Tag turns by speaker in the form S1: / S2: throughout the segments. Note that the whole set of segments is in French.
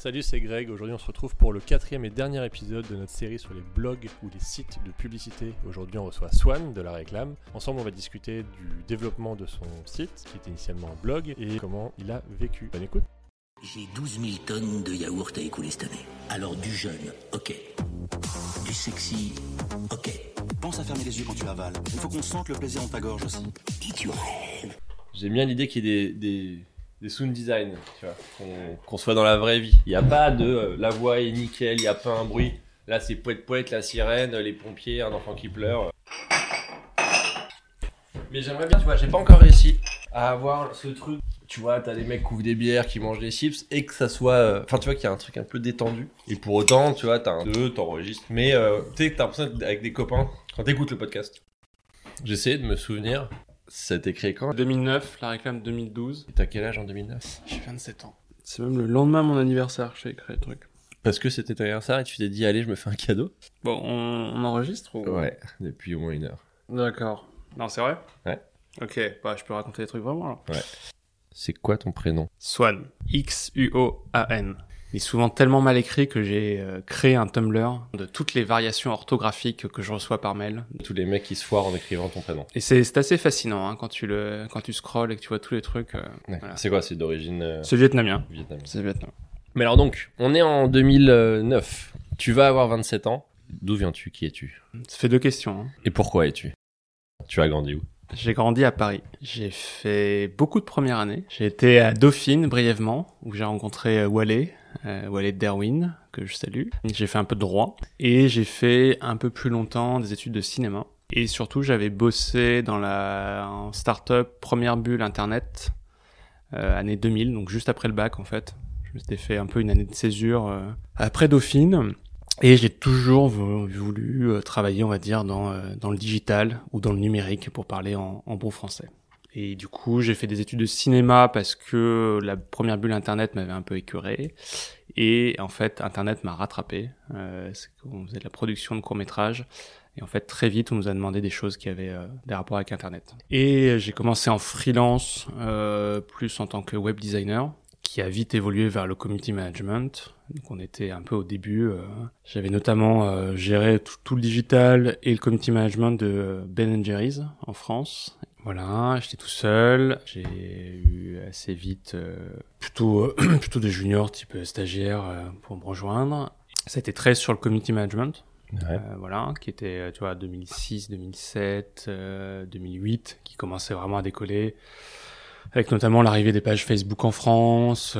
S1: Salut, c'est Greg. Aujourd'hui, on se retrouve pour le quatrième et dernier épisode de notre série sur les blogs ou les sites de publicité. Aujourd'hui, on reçoit Swan de la réclame. Ensemble, on va discuter du développement de son site, qui était initialement un blog, et comment il a vécu. Bonne écoute.
S2: J'ai 12 000 tonnes de yaourt à écouler cette année. Alors du jeune, ok. Du sexy, ok.
S3: Pense à fermer les yeux quand tu avales. Il faut qu'on sente le plaisir dans ta gorge aussi.
S2: Et tu rêves.
S1: J'aime bien l'idée qu'il y ait des, des, des sound design, tu vois, qu'on soit dans la vraie vie. Il n'y a pas de euh, la voix est nickel, il n'y a pas un bruit. Là, c'est poète poète, la sirène, les pompiers, un enfant qui pleure. Mais j'aimerais bien, tu vois, j'ai pas encore réussi à avoir ce truc. Tu vois, t'as des mecs qui ouvrent des bières, qui mangent des chips, et que ça soit. euh, Enfin, tu vois, qu'il y a un truc un peu détendu. Et pour autant, tu vois, t'as un 2, t'enregistres. Mais euh, tu sais, t'as l'impression d'être avec des copains quand t'écoutes le podcast. J'essaie de me souvenir. Ça a été créé quand?
S4: 2009, la réclame 2012.
S1: Et t'as quel âge en 2009
S4: J'ai 27 ans. C'est même le lendemain de mon anniversaire que j'ai créé le truc.
S1: Parce que c'était ton anniversaire et tu t'es dit, allez, je me fais un cadeau
S4: Bon, on, on enregistre ou...
S1: Ouais, depuis au moins une heure.
S4: D'accord. Non, c'est vrai?
S1: Ouais.
S4: Ok, bah je peux raconter des trucs vraiment alors.
S1: C'est quoi ton prénom?
S4: Swan. X-U-O-A-N. Il est souvent tellement mal écrit que j'ai euh, créé un Tumblr de toutes les variations orthographiques que je reçois par mail.
S1: Tous les mecs qui se foirent en écrivant ton prénom.
S4: Et c'est assez fascinant hein, quand tu le quand tu scrolles et que tu vois tous les trucs. euh,
S1: Ouais.
S4: Voilà.
S1: C'est quoi C'est d'origine euh,
S4: C'est vietnamien.
S1: vietnamienne.
S4: C'est vietnamien.
S1: Mais alors donc, on est en 2009. Tu vas avoir 27 ans. D'où viens-tu? Qui es-tu?
S4: Ça fait deux questions. hein.
S1: Et pourquoi es-tu? Tu as grandi où?
S4: J'ai grandi à Paris. J'ai fait beaucoup de premières années. J'ai été à Dauphine brièvement, où j'ai rencontré Wallet, euh, Wallet Derwin, que je salue. J'ai fait un peu de droit. Et j'ai fait un peu plus longtemps des études de cinéma. Et surtout, j'avais bossé dans la en start-up première bulle Internet, euh, année 2000, donc juste après le bac en fait. Je m'étais fait un peu une année de césure euh, après Dauphine. Et j'ai toujours vou- voulu euh, travailler, on va dire, dans, euh, dans le digital ou dans le numérique, pour parler en bon français. Et du coup, j'ai fait des études de cinéma parce que la première bulle Internet m'avait un peu écœuré. Et en fait, Internet m'a rattrapé. Euh, qu'on faisait de la production de courts-métrages. Et en fait, très vite, on nous a demandé des choses qui avaient euh, des rapports avec Internet. Et j'ai commencé en freelance, euh, plus en tant que web designer, qui a vite évolué vers le community management. Donc on était un peu au début. euh, J'avais notamment euh, géré tout, tout le digital et le community management de Ben Jerry's en France. Voilà, j'étais tout seul. J'ai eu assez vite euh, plutôt euh, plutôt des juniors type stagiaire euh, pour me rejoindre. Ça a été très sur le community management.
S1: Ouais.
S4: Voilà, qui était, tu vois, 2006, 2007, euh, 2008, qui commençait vraiment à décoller, avec notamment l'arrivée des pages Facebook en France.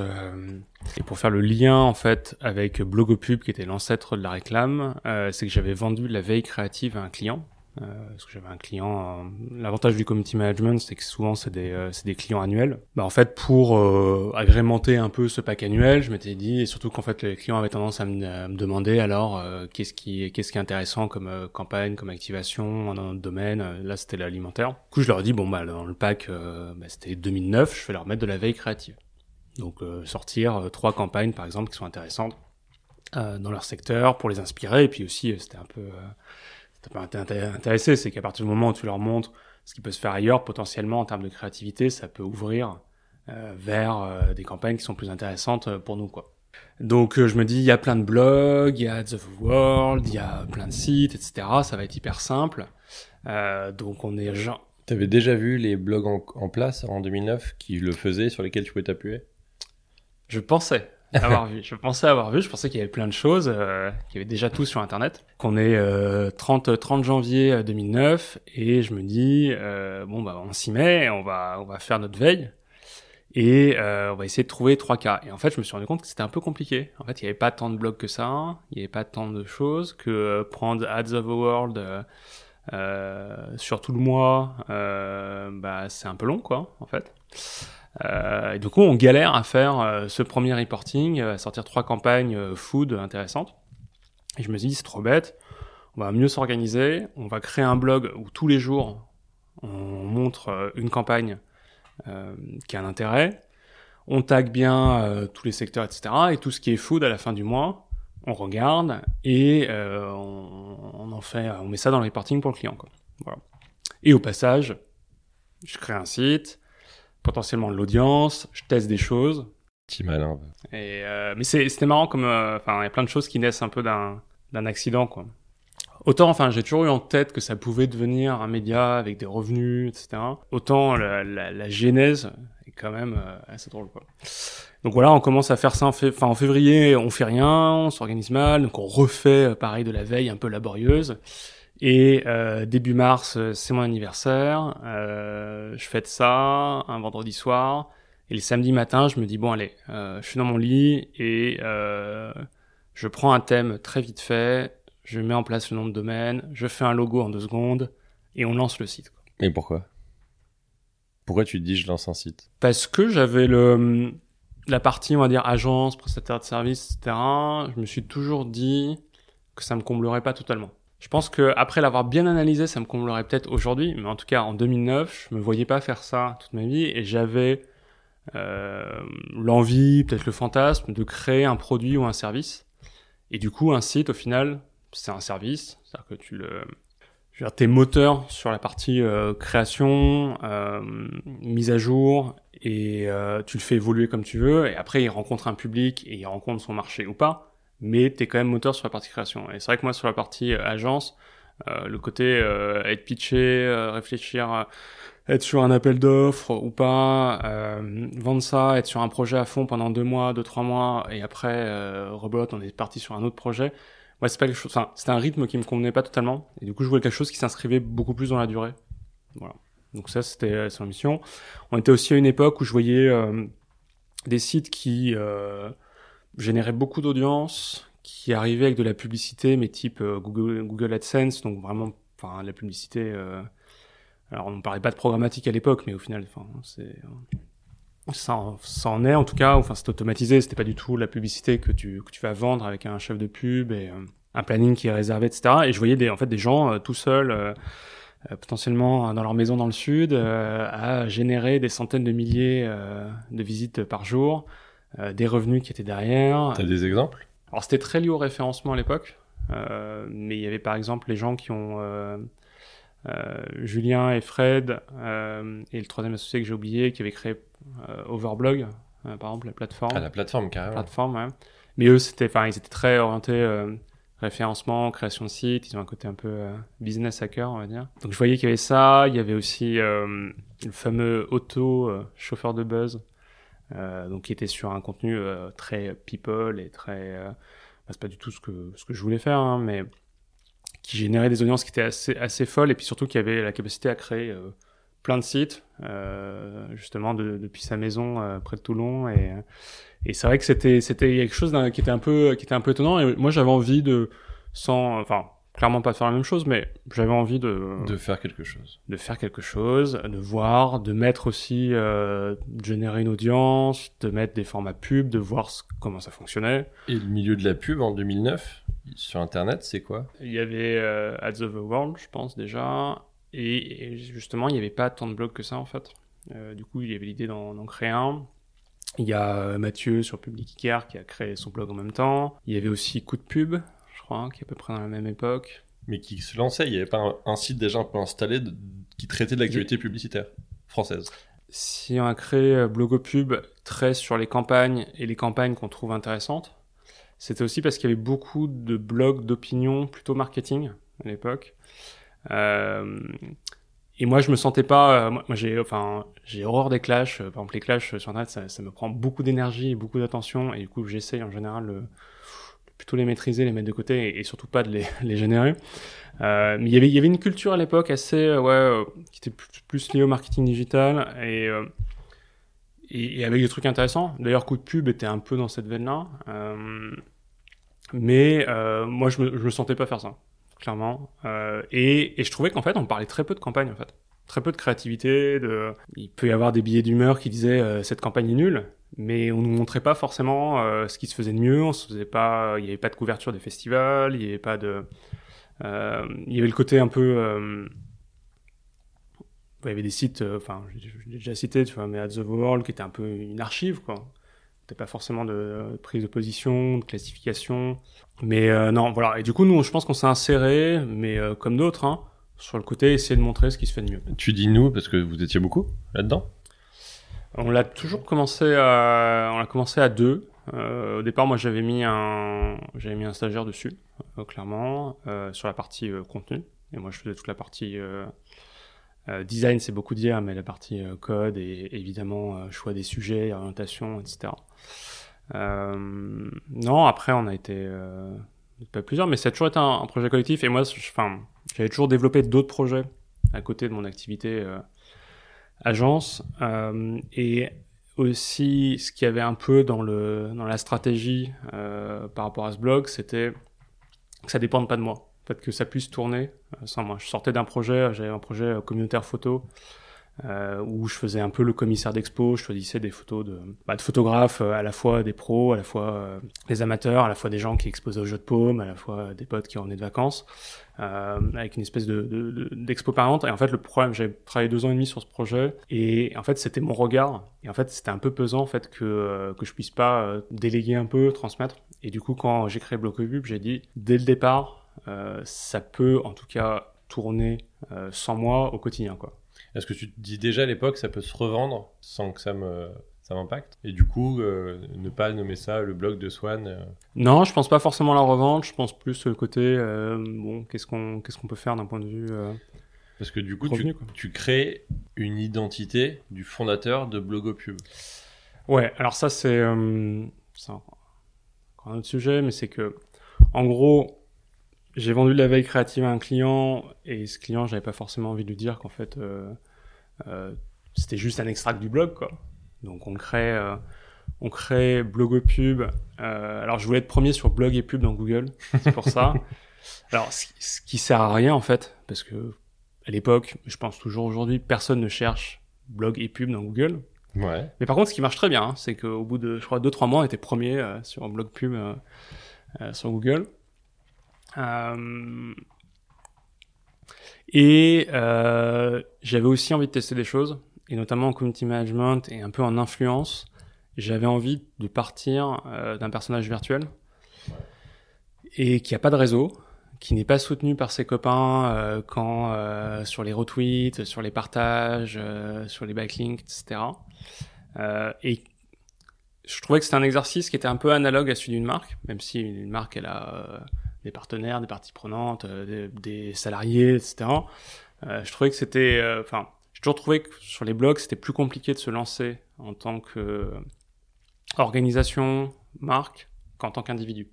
S4: et pour faire le lien, en fait, avec Blogopub, qui était l'ancêtre de la réclame, c'est que j'avais vendu la veille créative à un client. Euh, parce que j'avais un client. euh, L'avantage du community management, c'est que souvent c'est des, euh, c'est des clients annuels. Bah, en fait, pour euh, agrémenter un peu ce pack annuel, je m'étais dit, et surtout qu'en fait les clients avaient tendance à me, à me demander alors euh, qu'est-ce qui, qu'est-ce qui est intéressant comme campagne, comme activation dans notre domaine. Là, c'était l'alimentaire. Du coup, je leur ai dit bon bah dans le pack, bah, c'était 2009, je vais leur mettre de la veille créative. Donc sortir trois campagnes par exemple qui sont intéressantes dans leur secteur pour les inspirer et puis aussi c'était un peu peu inté- intéressé c'est qu'à partir du moment où tu leur montres ce qui peut se faire ailleurs potentiellement en termes de créativité ça peut ouvrir euh, vers euh, des campagnes qui sont plus intéressantes euh, pour nous quoi. Donc euh, je me dis il y a plein de blogs il y a The World il y a plein de sites etc ça va être hyper simple. Euh, donc on est genre
S1: T'avais déjà vu les blogs en, en place en 2009 qui le faisaient, sur lesquels tu pouvais t'appuyer?
S4: Je pensais avoir vu. Je pensais avoir vu. Je pensais qu'il y avait plein de choses, euh, qu'il y avait déjà tout sur Internet. Qu'on est euh, 30 30 janvier euh, 2009 et je me dis euh, bon bah on s'y met, on va on va faire notre veille et euh, on va essayer de trouver trois cas. Et en fait, je me suis rendu compte que c'était un peu compliqué. En fait, il n'y avait pas tant de blogs que ça, il n'y avait pas tant de choses que euh, prendre Ads of the World. euh, euh, sur tout le mois, euh, bah, c'est un peu long, quoi, en fait. Euh, et du coup, on galère à faire euh, ce premier reporting, euh, à sortir trois campagnes food intéressantes. Et je me suis dit, c'est trop bête. On va mieux s'organiser. On va créer un blog où tous les jours, on montre une campagne qui a un intérêt. On tag bien tous les secteurs, etc. Et tout ce qui est food à la fin du mois, on regarde et on, en fait, on met ça dans le reporting pour le client. Et au passage, je crée un site, potentiellement de l'audience, je teste des choses,
S1: Petit malin.
S4: Et euh, mais c'était marrant comme, euh, enfin, il y a plein de choses qui naissent un peu d'un accident, quoi. Autant, enfin, j'ai toujours eu en tête que ça pouvait devenir un média avec des revenus, etc. Autant la, la, la genèse est quand même euh, assez drôle, quoi. Donc voilà, on commence à faire ça en, enfin, en février, on fait rien, on s'organise mal, donc on refait euh, pareil de la veille un peu laborieuse. Et euh, début mars, euh, c'est mon anniversaire, euh, je fête ça un vendredi soir. Et le samedi matin, je me dis bon allez, euh, je suis dans mon lit et euh, je prends un thème très vite fait, je mets en place le nom de domaine, je fais un logo en deux secondes et on lance le site. quoi.
S1: Et pourquoi? Pourquoi tu te dis je lance un site?
S4: Parce que j'avais le la partie on va dire agence, prestataire de services, etc. Je me suis toujours dit que ça me comblerait pas totalement. Je pense que après l'avoir bien analysé, ça me comblerait peut-être aujourd'hui, mais en tout cas en 2009, je me voyais pas faire ça toute ma vie et j'avais euh, l'envie, peut-être le fantasme de créer un produit ou un service. Et du coup, un site, au final, c'est un service, c'est-à-dire que tu le, je veux dire, t'es moteur sur la partie euh, création, euh, mise à jour, et euh, tu le fais évoluer comme tu veux. Et après, il rencontre un public et il rencontre son marché ou pas, mais t'es quand même moteur sur la partie création. Et c'est vrai que moi, sur la partie euh, agence, euh, le côté euh, être pitché, euh, réfléchir, euh, être sur un appel d'offres ou pas, euh, vendre ça, être sur un projet à fond pendant deux mois, deux trois mois, et après rebelote, on est parti sur un autre projet. Ouais, c'est pas quelque chose. Enfin, c'était un rythme qui me convenait pas totalement, et du coup, je voulais quelque chose qui s'inscrivait beaucoup plus dans la durée. Voilà. Donc ça, c'était c'est l'ambition. On était aussi à une époque où je voyais des sites qui généraient beaucoup d'audience, qui arrivaient avec de la publicité, mais type euh, Google, Google AdSense, donc vraiment, enfin, la publicité. euh, alors, on ne parlait pas de programmatique à l'époque, mais au final, enfin, c'est euh, ça, en- est en tout cas. Enfin, c'est automatisé. C'était pas du tout la publicité que tu que tu vas vendre avec un chef de pub et un planning qui est réservé, etc. Et je voyais des en fait des gens tout seuls. potentiellement dans leur maison dans le sud, à générer des centaines de milliers de visites par jour, des revenus qui étaient derrière.
S1: T'as des exemples?
S4: Alors c'était très lié au référencement à l'époque, euh, mais il y avait par exemple les gens qui ont euh, euh, Julien et Fred euh, et le troisième associé que j'ai oublié qui avait créé euh, Overblog, euh, par exemple la plateforme.
S1: À la plateforme, carrément.
S4: plateforme, ouais. Mais eux c'était, enfin ils étaient très orientés euh, référencement, création de site. Ils ont un côté un peu euh, business hacker, on va dire. Donc je voyais qu'il y avait ça. Il y avait aussi euh, le fameux auto euh, chauffeur de buzz, euh, donc qui était sur un contenu euh, très people et très. euh, bah, c'est pas du tout ce que ce que je voulais faire, hein, mais qui générait des audiences qui étaient assez assez folles et puis surtout qui avait la capacité à créer euh, plein de sites, euh, justement de- depuis sa maison euh, près de Toulon et euh, et c'est vrai que c'était c'était quelque chose qui était un peu qui était un peu étonnant et moi j'avais envie de sans enfin clairement pas de faire la même chose mais j'avais envie de
S1: De faire quelque chose.
S4: de faire quelque chose, de voir, de mettre aussi, euh, de générer une audience, de mettre des formats pubs, de voir ce- comment ça fonctionnait.
S1: Et le milieu de la pub en 2009, sur Internet, c'est quoi?
S4: Il y avait euh, Ads of the World, je pense déjà, et, et justement, il n'y avait pas tant de blogs que ça en fait. Euh, du coup, il y avait l'idée d'en créer un. Il y a Mathieu sur Public Icare qui a créé son blog en même temps. Il y avait aussi Coup de Pub, crois, qui est à peu près dans la même époque.
S1: Mais qui se lançait, il n'y avait pas un, un site déjà un peu installé de- qui traitait de l'actualité publicitaire française.
S4: Si on a créé euh, Blogopub très sur les campagnes et les campagnes qu'on trouve intéressantes, c'était aussi parce qu'il y avait beaucoup de blogs d'opinion plutôt marketing à l'époque. Euh, et moi, je me sentais pas. euh, moi, j'ai, enfin, j'ai horreur des clashs. Par exemple, les clashs sur Internet, ça, ça me prend beaucoup d'énergie et beaucoup d'attention. Et du coup, j'essaye en général plutôt les maîtriser, les mettre de côté et, surtout pas de les, les générer. Euh, mais il y avait, il y avait une culture à l'époque assez, euh, ouais, euh, qui était plus, liée au marketing digital et, euh, et, et avec des trucs intéressants. D'ailleurs, coup de pub était un peu dans cette veine-là. Mais moi, je me, je me sentais pas faire ça, clairement. Et, et je trouvais qu'en fait, on parlait très peu de campagne, en fait. Très peu de créativité. Il peut y avoir des billets d'humeur qui disaient cette campagne est nulle, mais on nous montrait pas forcément euh, ce qui se faisait de mieux. On se faisait pas, il y avait pas de couverture des festivals, il y avait pas de, euh, y avait le côté un peu euh, il y avait des sites, enfin, je l'ai déjà cité, tu vois, mais At the World, qui était un peu une archive, quoi. C'était pas forcément de, prise de position, de classification. Mais non, voilà. Et du coup, nous, je pense qu'on s'est inséré, mais comme d'autres, hein, sur le côté, essayer de montrer ce qui se fait de mieux.
S1: Tu dis nous parce que vous étiez beaucoup là-dedans?
S4: On l'a toujours commencé à, on l'a commencé à deux. Euh, au départ, moi, j'avais mis un, j'avais mis un stagiaire dessus, euh, clairement, euh, sur la partie euh, contenu. Et moi, je faisais toute la partie euh, design, c'est beaucoup dire, mais la partie code et évidemment choix des sujets, orientation, etc. Non, après, on a été pas plusieurs, mais ça a toujours été un, un projet collectif. Et moi, enfin, j'avais toujours développé d'autres projets à côté de mon activité agence. Euh, et aussi, ce qu'il y avait un peu dans, le, dans la stratégie euh, par rapport à ce blog, c'était que ça dépende pas de moi. En fait, que ça puisse tourner euh, sans moi. Je sortais d'un projet, j'avais un projet communautaire photo euh, où je faisais un peu le commissaire d'expo, je choisissais des photos de, bah, de photographes, euh, à la fois des pros, à la fois euh, des amateurs, à la fois des gens qui exposaient au jeu de paume, à la fois des potes qui revenaient de vacances, euh, avec une espèce de, de, de- d'expo permanente. Et en fait, le problème, j'avais travaillé deux ans et demi sur ce projet, et en fait, c'était mon regard. Et en fait, c'était un peu pesant, en fait, que, euh, que je puisse pas déléguer un peu, transmettre. Et du coup, quand j'ai créé Blocopub, j'ai dit, dès le départ, ça peut, en tout cas, tourner sans moi au quotidien, quoi.
S1: Est-ce que tu te dis déjà à l'époque ça peut se revendre sans que ça me ça m'impacte? Et du coup, euh, ne pas nommer ça le blog de Swan. euh,
S4: Non, je pense pas forcément la revente. Je pense plus le côté euh, bon, qu'est-ce qu'on qu'est-ce qu'on peut faire d'un point de vue
S1: parce que du coup,
S4: revenu,
S1: tu, tu crées une identité du fondateur de Blogopub.
S4: Ouais, alors ça c'est c'est encore un autre sujet, mais c'est que en gros, j'ai vendu de la veille créative à un client et ce client, j'avais pas forcément envie de lui dire qu'en fait euh, euh, c'était juste un extract du blog quoi. Donc on crée euh, on crée Blogopub. Euh, alors je voulais être premier sur blog et pub dans Google, c'est pour ça. alors ce, ce qui sert à rien en fait, parce que à l'époque, je pense toujours aujourd'hui, personne ne cherche blog et pub dans Google.
S1: Ouais.
S4: Mais par contre, ce qui marche très bien, hein, c'est qu'au bout de, je crois, 2-3 mois, on était premier euh, sur un blog pub euh, euh, sur Google. Euh, et euh, j'avais aussi envie de tester des choses, et notamment en community management et un peu en influence. J'avais envie de partir euh, d'un personnage virtuel et qui a pas de réseau, qui n'est pas soutenu par ses copains quand sur les retweets, sur les partages, sur les backlinks, etc. Et je trouvais que c'était un exercice qui était un peu analogue à celui d'une marque, même si une marque elle a des partenaires, des parties prenantes, euh, des, des salariés, etc. Euh, je trouvais que c'était, euh, enfin, j'ai toujours trouvé que sur les blogs c'était plus compliqué de se lancer en tant que euh, organisation, marque, qu'en tant qu'individu.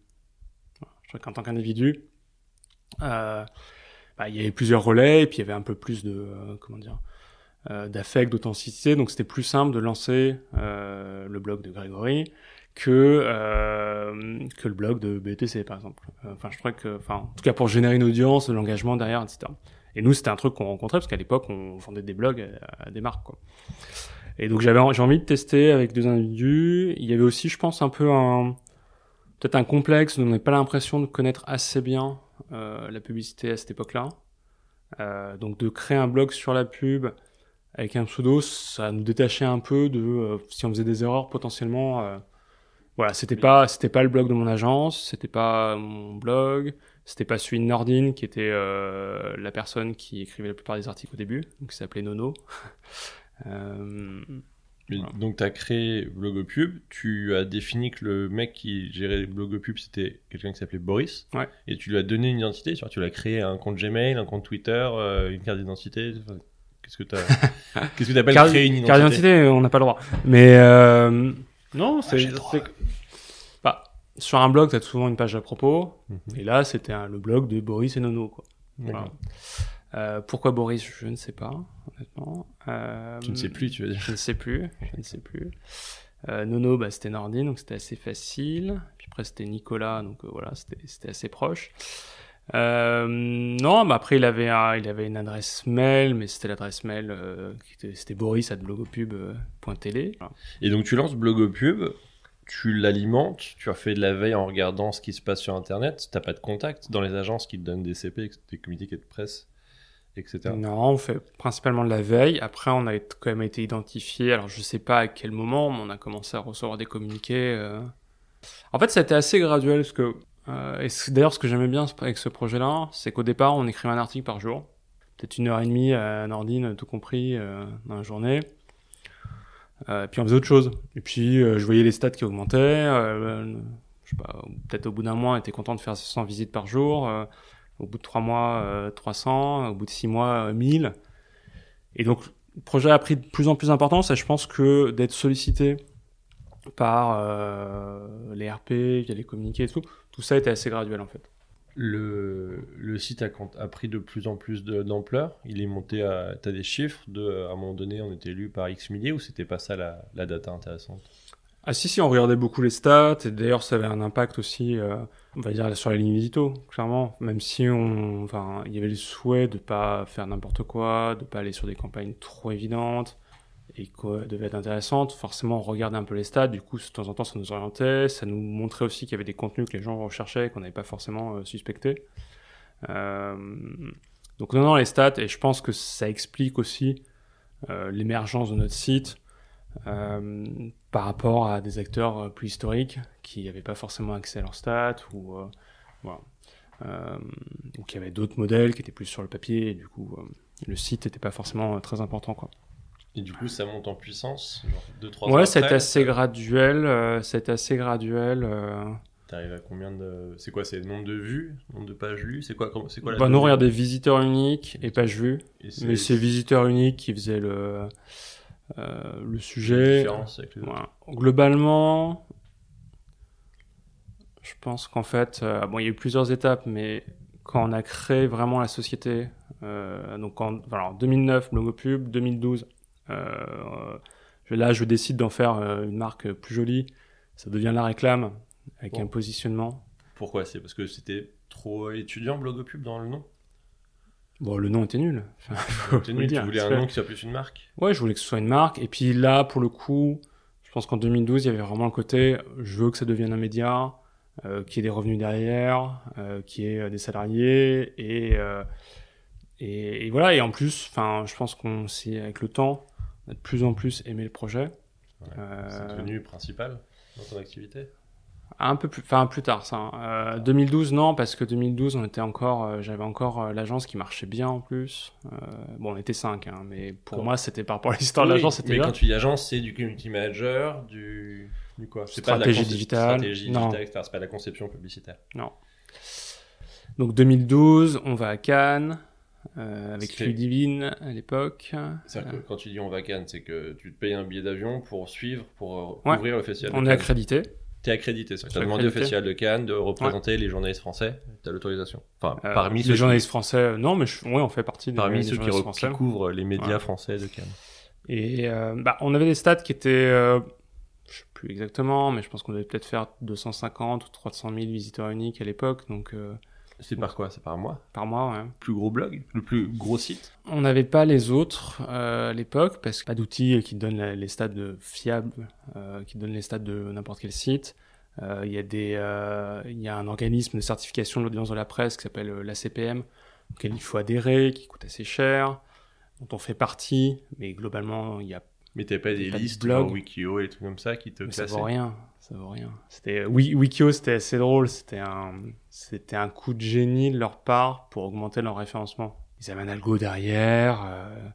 S4: Je trouvais qu'en tant qu'individu, euh, bah, il y avait plusieurs relais et puis il y avait un peu plus de, comment dire, euh, d'affect, d'authenticité. Donc c'était plus simple de lancer le blog de Grégory que euh, que le blog de BTC par exemple. Euh, Enfin, je trouvais que, enfin, en tout cas pour générer une audience, l'engagement derrière, etc. Et nous, c'était un truc qu'on rencontrait parce qu'à l'époque, on vendait des blogs à, des marques, quoi. Et donc j'avais, j'ai envie de tester avec deux individus. Il y avait aussi, je pense, un peu un, peut-être un complexe. où On n'avait pas l'impression de connaître assez bien euh, la publicité à cette époque-là. Donc de créer un blog sur la pub avec un pseudo, ça nous détachait un peu de si on faisait des erreurs potentiellement. Euh, voilà, c'était pas c'était pas le blog de mon agence, c'était pas mon blog, c'était pas celui de Nordine qui était euh, la personne qui écrivait la plupart des articles au début, donc qui s'appelait Nono. Euh, Voilà.
S1: Donc, tu as créé Blogopub, tu as défini que le mec qui gérait Blogopub, c'était quelqu'un qui s'appelait Boris.
S4: Ouais.
S1: Et tu lui as donné une identité, tu lui as créé un compte Gmail, un compte Twitter, euh, une carte d'identité. Qu'est-ce que tu Qu'est-ce que appelles créer une identité?
S4: carte d'identité, on n'a pas le droit. Mais euh, non, c'est
S1: droit.
S4: c'est que- bah, sur un blog, t'as souvent une page à propos.
S1: Mhm.
S4: Et là, c'était un- le blog de Boris et Nono. Quoi. Voilà. Euh, pourquoi Boris Je ne sais pas, honnêtement. Euh,
S1: Tu ne sais plus, tu veux dire.
S4: Je ne sais plus. Je ne sais plus. Euh, Nono, bah, c'était Nordine, donc c'était assez facile. Puis après, c'était Nicolas, donc euh, voilà, c'était c'était assez proche. Euh, non, bah après, il avait, un- il avait une adresse mail, mais c'était l'adresse mail euh, qui était, c'était boris at blogopub.télé. Voilà.
S1: Et donc, tu lances Blogopub, tu l'alimentes, tu as fait de la veille en regardant ce qui se passe sur Internet. T'as pas de contact dans les agences qui te donnent des CP, des communiqués de presse, etc.
S4: Non, on fait principalement de la veille. Après, on a quand même été identifié. Alors, je sais pas à quel moment, mais on a commencé à recevoir des communiqués. euh. En fait, ça a été assez graduel parce que, euh, et d'ailleurs ce que j'aimais bien avec ce projet-là, c'est qu'au départ, on écrivait un article par jour, peut-être une heure et demie à Nordine, tout compris, euh, dans la journée. Euh, et puis on faisait autre chose. Et puis euh, je voyais les stats qui augmentaient. euh, je sais pas, peut-être au bout d'un mois, on était content de faire 100 visites par jour. au bout de trois mois, euh, 300. Au bout de six mois, euh, 1000. Et donc le projet a pris de plus en plus d'importance. Et je pense que d'être sollicité par euh, les RP, via les communiqués et tout, tout ça était assez graduel en fait.
S1: Le, le site a, a pris de plus en plus d'ampleur. Il est monté à. T'as des chiffres de. À un moment donné, on était lu par X milliers ou c'était pas ça la, la data intéressante?
S4: Ah si si, on regardait beaucoup les stats et d'ailleurs ça avait un impact aussi, euh, on va dire sur la ligne édito, clairement. Même si on, enfin, il y avait le souhait de pas faire n'importe quoi, de pas aller sur des campagnes trop évidentes quoi devait être intéressante. Forcément, on regardait un peu les stats. Du coup, de temps en temps, ça nous orientait, ça nous montrait aussi qu'il y avait des contenus que les gens recherchaient qu'on n'avait pas forcément euh, suspectés. Euh, donc non non les stats et je pense que ça explique aussi euh, l'émergence de notre site. Par rapport à des acteurs plus historiques qui n'avaient pas forcément accès à leurs stats ou voilà. Qui avaient d'autres modèles qui étaient plus sur le papier et du coup le site n'était pas forcément très important quoi.
S1: Et du coup, ça monte en puissance genre deux, trois
S4: Ouais,
S1: ans
S4: c'est assez graduel, euh, c'est assez graduel. euh.
S1: T'arrives à combien de. C'est quoi C'est le nombre de vues Nombre de pages lues C'est quoi, c'est quoi la
S4: Bah, nous on regardait visiteurs uniques et pages vues,
S1: Et
S4: mais c'est visiteurs uniques qui faisaient le euh, le sujet.
S1: différence avec les autres.
S4: Voilà. Globalement, je pense qu'en fait, euh, bon, il y a eu plusieurs étapes, mais quand on a créé vraiment la société, euh, donc en alors, 2009, Blogopub, 2012, euh, je- là, je décide d'en faire euh, une marque plus jolie. Ça devient la réclame avec
S1: Bon.
S4: un positionnement.
S1: Pourquoi? C'est parce que c'était trop étudiant, Blogopub, dans le nom?
S4: Bon, le nom était nul. Enfin, le
S1: nul, tu voulais un nom qui soit plus une marque?
S4: Ouais, je voulais que ce soit une marque. Et puis là, pour le coup, je pense qu'en 2012, il y avait vraiment le côté, je veux que ça devienne un média, euh, qui ait des revenus derrière, euh, qui ait euh, des salariés, et, euh, et, et voilà. Et en plus, je pense qu'on s'est, avec le temps, a de plus en plus aimé le projet.
S1: Ouais,
S4: Euh,
S1: C'est devenu principal dans ton activité?
S4: Un peu plus, enfin plus tard, ça. hein. Euh, 2012, non, parce que 2012, on était encore, euh, j'avais encore euh, l'agence qui marchait bien en plus. Bon, on était cinq, hein, mais pour moi, c'était par rapport à l'histoire de l'agence, c'était
S1: Mais quand tu dis agence, c'est du community manager, du. Du quoi? C'est pas de la
S4: digitale.
S1: Stratégie
S4: Non.
S1: digitale, etc. C'est pas de la conception publicitaire.
S4: Donc 2012, on va à Cannes euh, avec
S1: C'était-
S4: Ludivine à l'époque.
S1: C'est-à-dire
S4: Euh,
S1: que quand tu dis on va à Cannes, c'est que tu te payes un billet d'avion pour suivre, pour euh,
S4: Ouais.
S1: ouvrir le festival de
S4: on est
S1: Cannes.
S4: accrédité.
S1: T'es accrédité,
S4: Je
S1: t'as demandé au festival de Cannes de représenter les journalistes français. T'as l'autorisation. Enfin,
S4: Euh,
S1: parmi
S4: les
S1: qui-
S4: journalistes français, euh, non, mais je, ouais, on fait partie des,
S1: parmi
S4: des
S1: ceux qui, qui couvrent les médias
S4: Ouais.
S1: français de Cannes.
S4: Et euh, bah, on avait des stats qui étaient, euh, je sais plus exactement, mais je pense qu'on devait peut-être faire 250 ou 300 000 visiteurs uniques à l'époque, donc euh,
S1: C'est par quoi? C'est par mois
S4: par mois. Ouais.
S1: Le plus gros blog? Le plus gros site?
S4: On n'avait pas les autres euh, à l'époque parce que pas d'outils qui donnent les stats de fiables, euh, qui donnent les stats de n'importe quel site. Euh, Il y a des, euh, il y a un organisme de certification de l'audience de la presse qui s'appelle euh, l'ACPM, auquel il faut adhérer, qui coûte assez cher, dont on fait partie, mais globalement il y a,
S1: Mais t'avais pas des
S4: Pas de
S1: listes genre Wikio et des trucs comme ça qui te
S4: mais ça vaut rien, ça vaut rien. C'était Wikio, c'était assez drôle, c'était un, c'était un coup de génie de leur part pour augmenter leur référencement. Ils avaient un algo derrière. euh,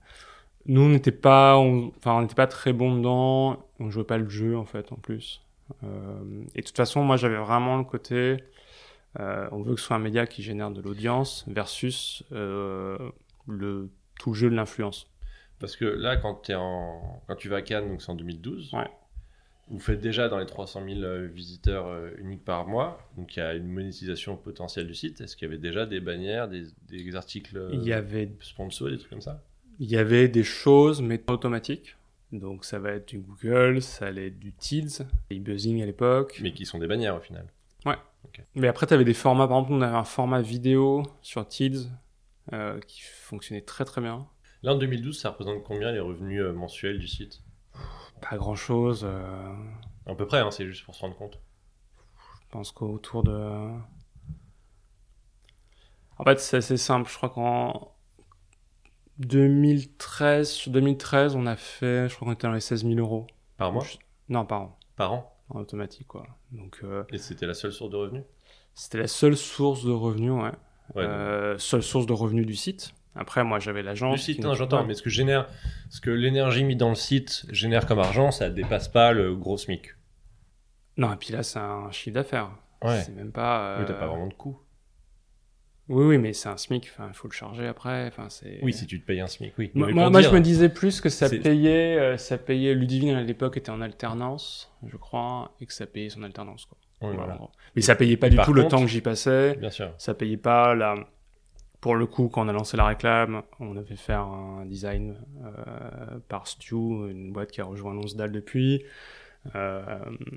S4: Nous, on n'était pas, on- enfin, on n'était pas très bon dedans. On jouait pas le jeu en fait, en plus. Euh, et de toute façon, moi, j'avais vraiment le côté. euh, on veut que ce soit un média qui génère de l'audience versus le tout le jeu de l'influence.
S1: Parce que là, quand, en... quand tu vas à Cannes, donc c'est en 2012,
S4: Ouais.
S1: Vous faites déjà dans les 300 000 euh, visiteurs euh, uniques par mois, donc il y a une monétisation potentielle du site. Est-ce qu'il y avait déjà des bannières, des, des articles euh,
S4: Il y avait
S1: sponsors, des trucs comme ça?
S4: Il y avait des choses, mais pas automatiques. Donc ça va être du Google, ça allait être du Teads, e-buzzing à l'époque. Mais...
S1: Mais qui sont des bannières au final.
S4: après, tu avais des formats, par exemple, on avait un format vidéo sur Teads euh, qui fonctionnait très très bien.
S1: Là, en 2012, ça représente combien les revenus mensuels du site?
S4: Pas grand chose, euh,
S1: À peu près, hein, c'est juste pour se rendre compte.
S4: je pense qu'autour de... En fait, c'est assez simple, je crois qu'en 2013, sur 2013, on a fait, je crois qu'on était dans les 16 000 euros.
S1: Par mois
S4: Non, par an,
S1: Par an
S4: en automatique, quoi. Donc... euh,
S1: Et c'était la seule source de revenus?
S4: C'était la seule source de revenus, ouais.
S1: Ouais,
S4: Euh, seule source de revenus du site. Après, moi, j'avais
S1: Le
S4: l'agence.
S1: site, non,
S4: nous-
S1: j'entends, mais ce que génère, ce que l'énergie mise dans le site génère comme argent, ça dépasse pas le gros SMIC.
S4: Non, et puis là, c'est un chiffre d'affaires.
S1: Ouais.
S4: C'est même pas.
S1: Oui, t'as
S4: euh,
S1: pas vraiment de coût.
S4: Oui, oui, mais c'est un SMIC. Il faut le charger après. C'est.
S1: Oui, si tu te payes un SMIC, oui.
S4: Moi, je me disais plus que ça payait, euh, ça payait. Ludivine à l'époque était en alternance, je crois, et que ça payait son alternance, quoi.
S1: Oui,
S4: Voilà.
S1: voilà.
S4: Mais ça payait pas
S1: Et
S4: du tout le temps que j'y passais.
S1: Bien sûr.
S4: Ça payait pas la. Pour le coup, quand on a lancé la réclame, on avait fait un design euh, par Stu, une boîte qui a rejoint Lonsdal depuis. Euh,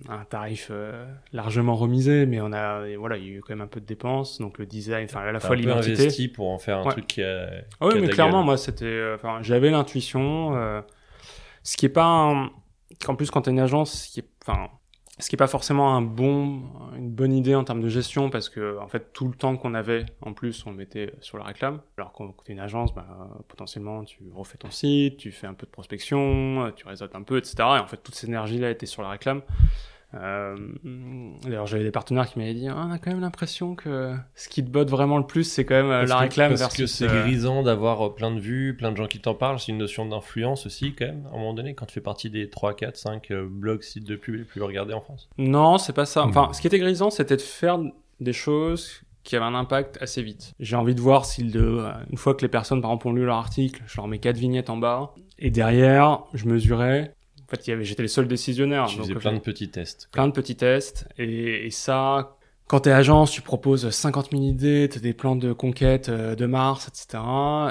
S4: un tarif euh, largement remisé, mais on a, voilà, il y a eu quand même un peu de dépenses, donc le design, enfin à la fois l'identité.
S1: investi pour en faire un
S4: Ouais.
S1: truc qui a.
S4: Ah oui,
S1: qui a
S4: mais clairement,
S1: gueule.
S4: moi, c'était, enfin, j'avais l'intuition. euh, ce qui est pas, un- qu'en plus quand t'es une agence, ce qui est, enfin, ce qui est pas forcément un bon, une bonne idée en termes de gestion, parce que en fait, tout le temps qu'on avait, en plus, on le mettait sur la réclame. Alors quand t'es une agence, bah, potentiellement, tu refais ton site, tu fais un peu de prospection, tu réseautes un peu, etc. Et en fait, toute cette énergie-là était sur la réclame. Euh, D'ailleurs, j'avais des partenaires qui m'avaient dit, Ah, on a quand même l'impression que ce qui te botte vraiment le plus, c'est quand même euh,
S1: Parce
S4: la
S1: que-
S4: réclame
S1: parce
S4: versus.
S1: que c'est
S4: euh,
S1: grisant d'avoir plein de vues, plein de gens qui t'en parlent. C'est une notion d'influence aussi, quand même, à un moment donné, quand tu fais partie des 3, 4, 5 euh, blogs, sites de pub les plus regardés en France.
S4: Non, c'est pas ça. Enfin,
S1: Hmm.
S4: ce qui était grisant, c'était de faire des choses qui avaient un impact assez vite. J'ai envie de voir si le, une fois que les personnes, par exemple, ont lu leur article, je leur mets quatre vignettes en bas, et derrière, je mesurais. En fait, il y avait, j'étais le seul décisionnaire.
S1: tu
S4: donc,
S1: faisais
S4: en
S1: plein de petits tests.
S4: plein de petits tests, et, et ça, quand t'es agence, tu proposes 50 000 idées, t'as des plans de conquête euh, de Mars, etc.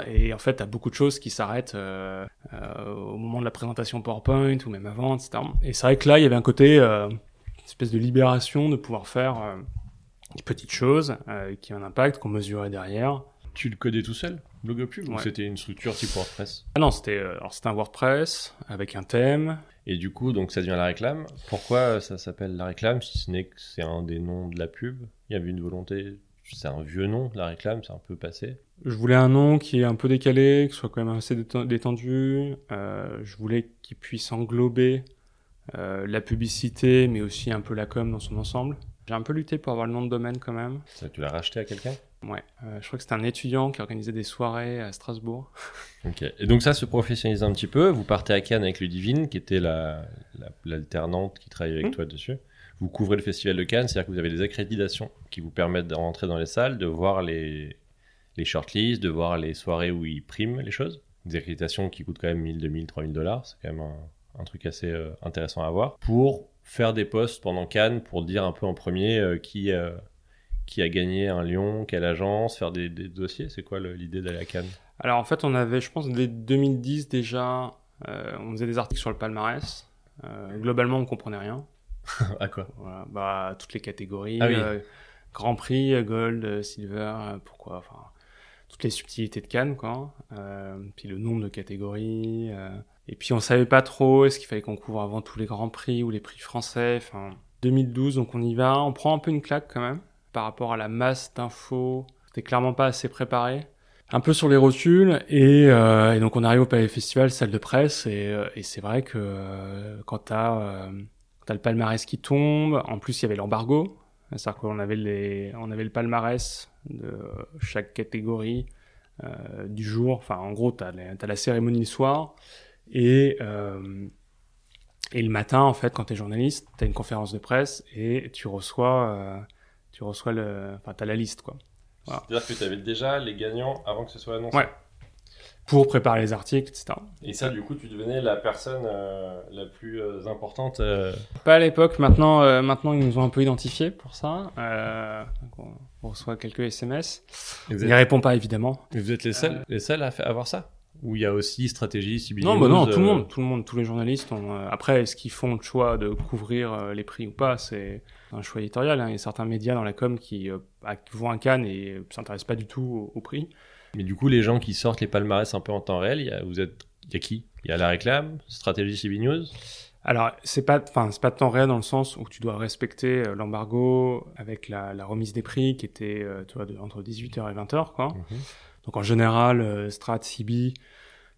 S4: Et en fait, t'as beaucoup de choses qui s'arrêtent euh, euh, au moment de la présentation PowerPoint ou même avant, etc. Et c'est vrai que là, il y avait un côté, euh, une espèce de libération de pouvoir faire euh, des petites choses euh, qui ont un impact, qu'on mesurait derrière.
S1: Tu le codais tout seul, blog pub, ou
S4: Ouais.
S1: c'était une structure type WordPress?
S4: Ah non, c'était euh, c'était un WordPress avec un thème.
S1: Et du coup, donc ça devient la réclame. Pourquoi euh, ça s'appelle la réclame, si ce n'est que c'est un des noms de la pub? Il y avait une volonté, c'est un vieux nom, la réclame, c'est un peu passé.
S4: Je voulais un nom qui est un peu décalé, qui soit quand même assez déten- détendu. Euh, je voulais qu'il puisse englober euh, la publicité, mais aussi un peu la com dans son ensemble. J'ai un peu lutté pour avoir le nom de domaine quand même.
S1: Ça, tu l'as racheté à quelqu'un?
S4: Ouais, Euh, je crois que c'était un étudiant qui organisait des soirées à Strasbourg.
S1: Ok. Et donc ça se professionnalise un petit peu. Vous partez à Cannes avec Ludivine, qui était la la- l'alternante qui travaillait avec
S4: Mhm.
S1: toi dessus. Vous couvrez le festival de Cannes, c'est-à-dire que vous avez des accréditations qui vous permettent de rentrer dans les salles, de voir les les shortlists, de voir les soirées où ils priment les choses. Des accréditations qui coûtent quand même 1000, 2000, 3000 dollars. C'est quand même un, un truc assez euh, intéressant à voir. Pour faire des posts pendant Cannes, pour dire un peu en premier euh, qui qui a gagné un Lyon, quelle agence, faire des, des dossiers. C'est quoi l'idée d'aller à Cannes?
S4: Alors en fait, on avait, je pense, dès 2010 déjà, euh, on faisait des articles sur le palmarès. Euh, globalement, on comprenait rien.
S1: À quoi?
S4: Voilà, bah, toutes les catégories.
S1: Ah oui.
S4: euh, Grand Prix, Gold, Silver, pourquoi, enfin, toutes les subtilités de Cannes, quoi. Puis le nombre de catégories. et puis on savait pas trop, est-ce qu'il fallait qu'on couvre avant tous les Grands Prix ou les prix français. Enfin, 2012, donc on y va. On prend un peu une claque quand même par rapport à la masse d'infos. C'était clairement pas assez préparé. Un peu sur les rotules et, euh, donc on arrive au Palais Festival, salle de presse et, euh, c'est vrai que euh, quand t'as euh, le palmarès qui tombe. En plus, il y avait l'embargo. C'est-à-dire qu'on avait, avait le palmarès de chaque catégorie euh, du jour. Enfin, en gros, t'as, t'as la cérémonie le soir. Et, et le matin, en fait, quand t'es journaliste, t'as une conférence de presse et tu reçois, tu reçois le, enfin, t'as la liste, quoi. Voilà.
S1: C'est-à-dire que tu avais déjà les gagnants avant que ce soit annoncé.
S4: Ouais. Pour préparer les articles, etc.
S1: Et ça, du coup, tu devenais la personne euh, la plus euh, importante. euh,
S4: Pas à l'époque, maintenant, euh, maintenant ils nous ont un peu identifiés pour ça. Euh, on, reçoit quelques SMS.
S1: et vous,
S4: Il
S1: êtes,
S4: répond pas évidemment.
S1: et vous êtes les seuls, les seuls à avoir ça? Ou il y a aussi stratégie, CB
S4: Non, bah non, tout le monde, tout le monde, tous les journalistes ont. euh, après, est-ce qu'ils font le choix de couvrir euh, les prix ou pas? C'est un choix éditorial. hein. Il y a certains médias dans la com qui euh, à- vont un Cannes et euh, s'intéressent pas du tout au, au prix.
S1: Mais du coup, les gens qui sortent les palmarès un peu en temps réel, il y a, vous êtes, il y a qui? Il y a la réclame, stratégie CB News.
S4: Alors, c'est pas, enfin, c'est pas de temps réel dans le sens où tu dois respecter euh, l'embargo avec la, la remise des prix qui était, euh, tu vois, de- entre 18h et 20h, quoi.
S1: Mhm.
S4: Donc en général, euh, Strat, CB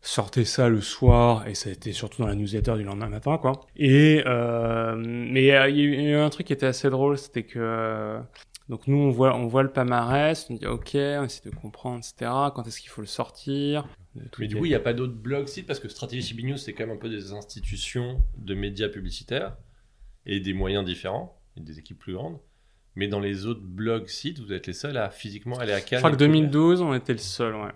S4: sortait ça le soir et ça a été surtout dans la newsletter du lendemain matin, quoi. Et euh, mais euh, il y a eu- il y a eu un truc qui était assez drôle, c'était que euh, Donc nous, on voit, on voit le palmarès, on dit ok, on essaie de comprendre, etc. Quand est-ce qu'il faut le sortir
S1: Mais du coup, il n'y a pas d'autres blogs sites parce que Stratégie News, c'est quand même un peu des institutions de médias publicitaires et des moyens différents et des équipes plus grandes. Mais dans les autres blogs sites, vous êtes les seuls à physiquement aller à Cannes.
S4: Je crois que
S1: et couvrir.
S4: 2012, on était le seul, ouais.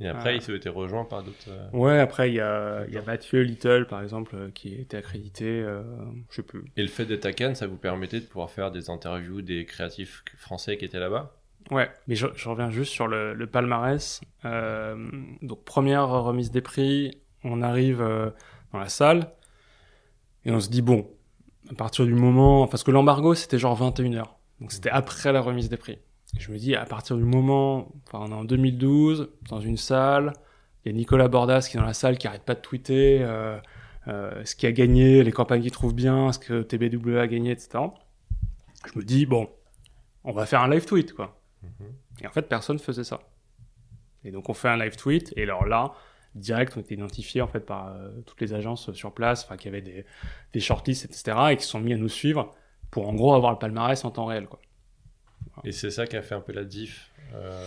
S1: Et après,
S4: Ah.
S1: ils ont été rejoints par d'autres. euh,
S4: Ouais, après, il y a, y a Mathieu Little, par exemple, euh, qui était accrédité, euh, je sais plus.
S1: Et le fait d'être à Cannes, ça vous permettait de pouvoir faire des interviews des créatifs français qui étaient là-bas?
S4: Ouais, mais je, je reviens juste sur le, le palmarès. Euh, donc, première remise des prix, on arrive euh, dans la salle et on se dit, bon, à partir du moment... Parce que l'embargo, c'était genre 21h. Donc, c'était après la remise des prix. Je me dis, à partir du moment... Enfin, on est en 2012, dans une salle, il y a Nicolas Bordas qui est dans la salle, qui arrête pas de tweeter euh, euh, ce qui a gagné, les campagnes qu'il trouve bien, ce que TBW a gagné, etc. Je me dis, bon, on va faire un live tweet, quoi. Et en fait, personne faisait ça. Et donc, on fait un live tweet, et alors là, direct, on était identifiés en fait par euh, toutes les agences sur place, enfin, qui avaient des, des shortlists, etc., et qui se sont mis à nous suivre pour en gros avoir le palmarès en temps réel, quoi.
S1: Et c'est ça qui a fait un peu la diff euh,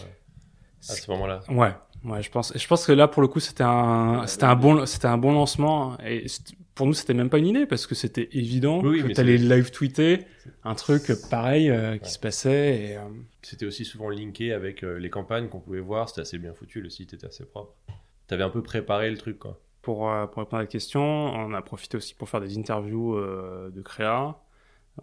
S1: à ce moment-là.
S4: Ouais, ouais, je pense. Je pense que là, pour le coup, c'était un, c'était un bon, c'était un bon lancement. Et pour nous, c'était même pas une idée parce que c'était évident
S1: Oui,
S4: que t'allais live tweeter un truc pareil euh, qui
S1: Ouais.
S4: se passait. Et, euh,
S1: C'était aussi souvent linké avec les campagnes qu'on pouvait voir. C'était assez bien foutu, le site était assez propre. T'avais un peu préparé le truc, quoi.
S4: pour, pour répondre à la question, on a profité aussi pour faire des interviews de créa.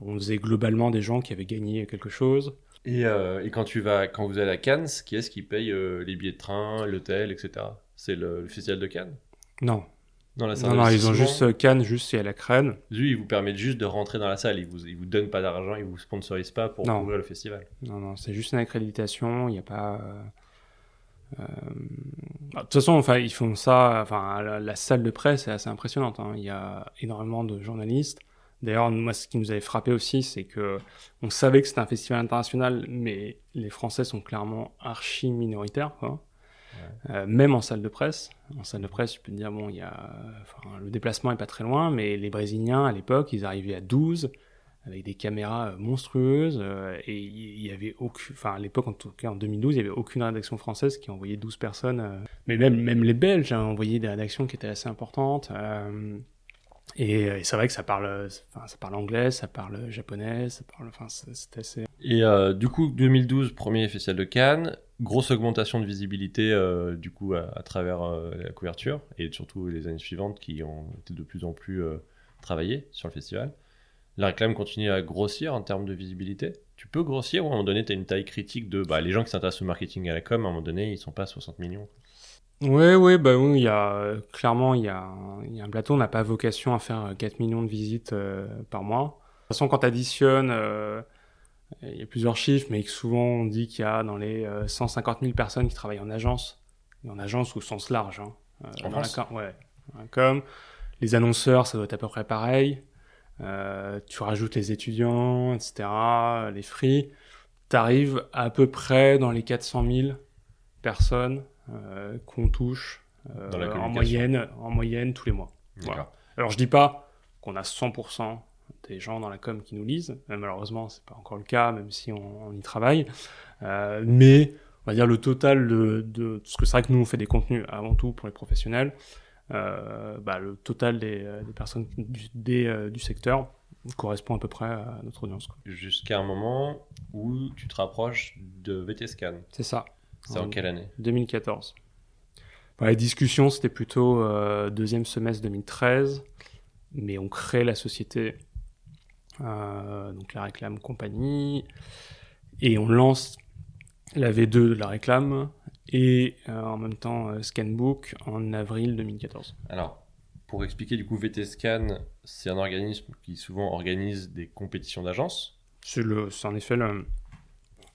S4: On faisait globalement des gens qui avaient gagné quelque chose.
S1: Et, euh, et quand tu vas, quand vous allez à Cannes, qui est-ce qui paye euh, les billets de train, l'hôtel, etc. C'est le, le festival de Cannes?
S4: Non,
S1: Dans la salle
S4: non, non, ils ont juste euh, Cannes, juste et à la crène.
S1: Lui, ils vous permettent juste de rentrer dans la salle. Ils vous, ils vous donnent pas d'argent, ils vous sponsorisent pas pour
S4: Non.
S1: couvrir le festival.
S4: Non, non, c'est juste une accréditation. Il n'y a pas. De toute façon, enfin, ils font ça. Enfin, la, la salle de presse est assez impressionnante. hein. Il y a énormément de journalistes. D'ailleurs, moi, ce qui nous avait frappé aussi, c'est que on savait que c'était un festival international, mais les Français sont clairement archi minoritaires, quoi. Euh, même en salle de presse. En salle de presse, tu peux te dire, bon, il y a, enfin, le déplacement est pas très loin, mais les Brésiliens, à l'époque, ils arrivaient à 12, avec des caméras euh, monstrueuses, euh, et il y avait aucune, enfin, à l'époque, en tout cas, en 2012, il y avait aucune rédaction française qui envoyait 12 personnes, euh, mais même, même les Belges ont envoyé des rédactions qui étaient assez importantes, euh, et, et c'est vrai que ça parle, enfin, ça parle anglais, ça parle japonais, ça parle, enfin, c'est- assez,
S1: Et euh, du coup, 2012, premier festival de Cannes, grosse augmentation de visibilité euh, du coup à, travers euh, la couverture et surtout les années suivantes qui ont été de plus en plus euh, travaillées sur le festival. La réclame continue à grossir en termes de visibilité. Tu peux grossir ou à un moment donné, tu as une taille critique de bah, les gens qui s'intéressent au marketing et à la com, à un moment donné, ils sont pas à 60 millions.
S4: Oui, oui, bah oui, il y a euh, clairement il y a, un- il y a un plateau, on n'a pas vocation à faire euh, 4 millions de visites euh, par mois. De toute façon, quand tu additionnes, euh, il y a plusieurs chiffres, mais que souvent on dit qu'il y a dans les euh, 150 000 personnes qui travaillent en agence, et en agence au sens large. Hein, euh,
S1: En
S4: dans
S1: France
S4: ouais, dans la com. Les annonceurs, ça doit être à peu près pareil. Euh, tu rajoutes les étudiants, etc., les free, t'arrives à peu près dans les 400 000 personnes euh, qu'on touche euh, en moyenne, en moyenne tous les mois. Voilà. Alors je dis pas qu'on a 100% des gens dans la com qui nous lisent, Euh, malheureusement c'est pas encore le cas, même si on, on y travaille. Euh, mais on va dire le total de, de parce que c'est vrai que nous on fait des contenus avant tout pour les professionnels. Euh, bah, le total des, euh, des personnes du, des, euh, du secteur correspond à peu près à notre audience.
S1: Jusqu'à un moment où tu te rapproches de VTS Cannes.
S4: C'est ça.
S1: C'est en
S4: En
S1: quelle année
S4: 2014. Bah, les discussions, c'était plutôt euh, deuxième semestre 2013, mais on crée la société, euh, donc la réclame compagnie, et on lance la V2 de la réclame, et euh, en même temps euh, Scanbook en avril 2014.
S1: Alors, pour expliquer, du coup, VTS Cannes, c'est un organisme qui souvent organise des compétitions d'agences.
S4: C'est le- c'est en effet le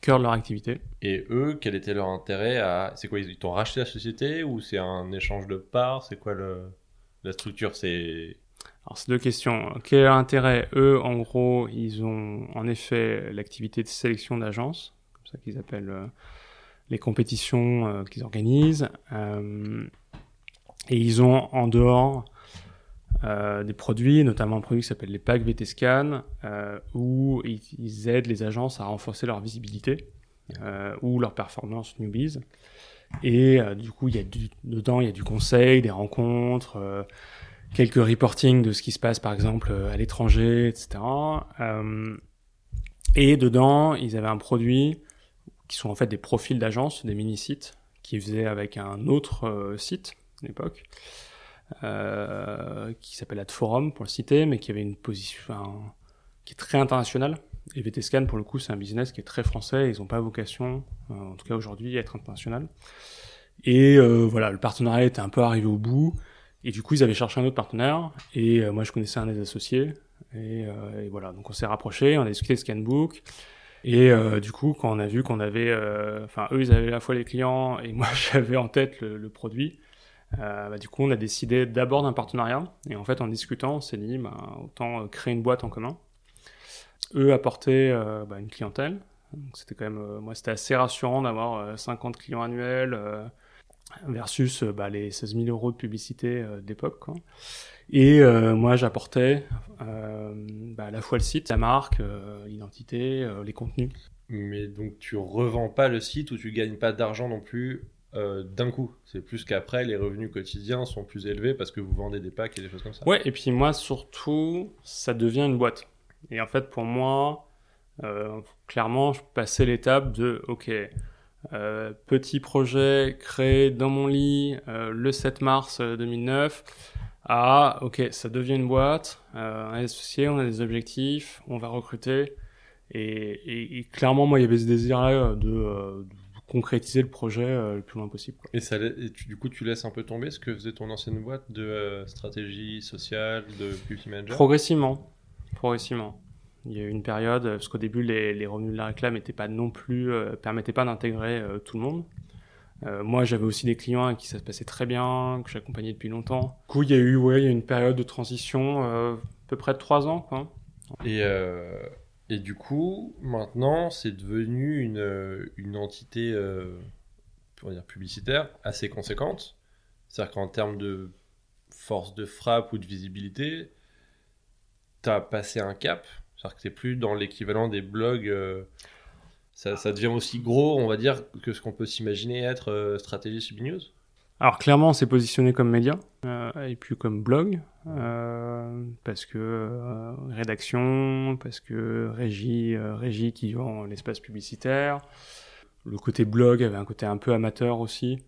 S4: cœur de leur activité.
S1: Et eux, quel était leur intérêt à... C'est quoi, ils t'ont racheté la société ou c'est un échange de parts? C'est quoi le... la structure? C'est...
S4: Alors, c'est deux questions. Quel est leur intérêt Eux, en gros, ils ont en effet l'activité de sélection d'agences, comme ça qu'ils appellent euh, les compétitions euh, qu'ils organisent. Euh, et ils ont en dehors euh, des produits, notamment un produit qui s'appelle les packs VT-Scan, euh, où ils, ils aident les agences à renforcer leur visibilité euh, ou leur performance newbies. Et euh, du coup, il y a du, dedans, il y a du conseil, des rencontres, euh, quelques reporting de ce qui se passe, par exemple, euh, à l'étranger, etc. Euh, et dedans, ils avaient un produit qui sont en fait des profils d'agences, des mini-sites, qu'ils faisaient avec un autre site à l'époque, euh, qui s'appelle AdForum pour le citer, mais qui avait une position enfin, qui est très internationale. Et VTScan, pour le coup, c'est un business qui est très français. Ils n'ont pas vocation, euh, en tout cas aujourd'hui, à être international. Et euh, voilà, le partenariat était un peu arrivé au bout. Et du coup, ils avaient cherché un autre partenaire. Et euh, moi, je connaissais un des associés. Et, euh, et voilà, donc on s'est rapprochés, on a discuté de Scanbook. Et euh, du coup, quand on a vu qu'on avait, enfin, eux, ils avaient à la fois les clients et moi, j'avais en tête le, le produit. Euh, bah, du coup, on a décidé d'abord d'un partenariat. Et en fait, en discutant, on s'est dit, bah, autant euh, créer une boîte en commun. Eux apportaient euh, bah, une clientèle. Donc, c'était quand même, moi, c'était assez rassurant d'avoir euh, 50 clients annuels versus bah, les 16 000 euros de publicité quoi. Et moi, j'apportais à la fois le site, la marque, l'identité, les contenus.
S1: Mais donc tu revends pas le site ou tu gagnes pas d'argent non plus euh, d'un coup. C'est plus qu'après les revenus quotidiens sont plus élevés parce que vous vendez des packs et des choses comme ça.
S4: Ouais, et puis moi, surtout, ça devient une boîte. Et en fait, pour moi, euh, clairement, je passais l'étape de, ok, euh, petit projet créé dans mon lit le 7 mars euh, 2009, à, ok, ça devient une boîte, on associé, on a des objectifs, on va recruter. Et, clairement, moi, il y avait ce désir-là de concrétiser le projet euh, le plus loin possible. quoi.
S1: Et, ça, la- et tu- du coup, tu laisses un peu tomber ce que faisait ton ancienne boîte de euh, stratégie sociale, de beauty manager?
S4: Progressivement. Progressivement. Il y a eu une période, euh, parce qu'au début, les, les revenus de la réclame n'étaient pas non plus, euh, permettaient pas d'intégrer euh, tout le monde. Euh, moi, j'avais aussi des clients avec qui ça se passait très bien, que j'accompagnais depuis longtemps. Du coup, il y a eu, ouais, il y a eu une période de transition, à peu près de trois ans, quoi.
S1: Et, et du coup, maintenant, c'est devenu une, euh, une entité euh, pour dire publicitaire assez conséquente. C'est-à-dire qu'en termes de force de frappe ou de visibilité, tu as passé un cap. C'est-à-dire que tu plus dans l'équivalent des blogs. euh, ça, devient aussi gros, on va dire, que ce qu'on peut s'imaginer être euh, stratégie CB News.
S4: Alors clairement, on s'est positionné comme média euh, et puis comme blog euh, parce que euh, rédaction, parce que régie, euh, régie qui vend l'espace publicitaire. Le côté blog avait un côté un peu amateur aussi.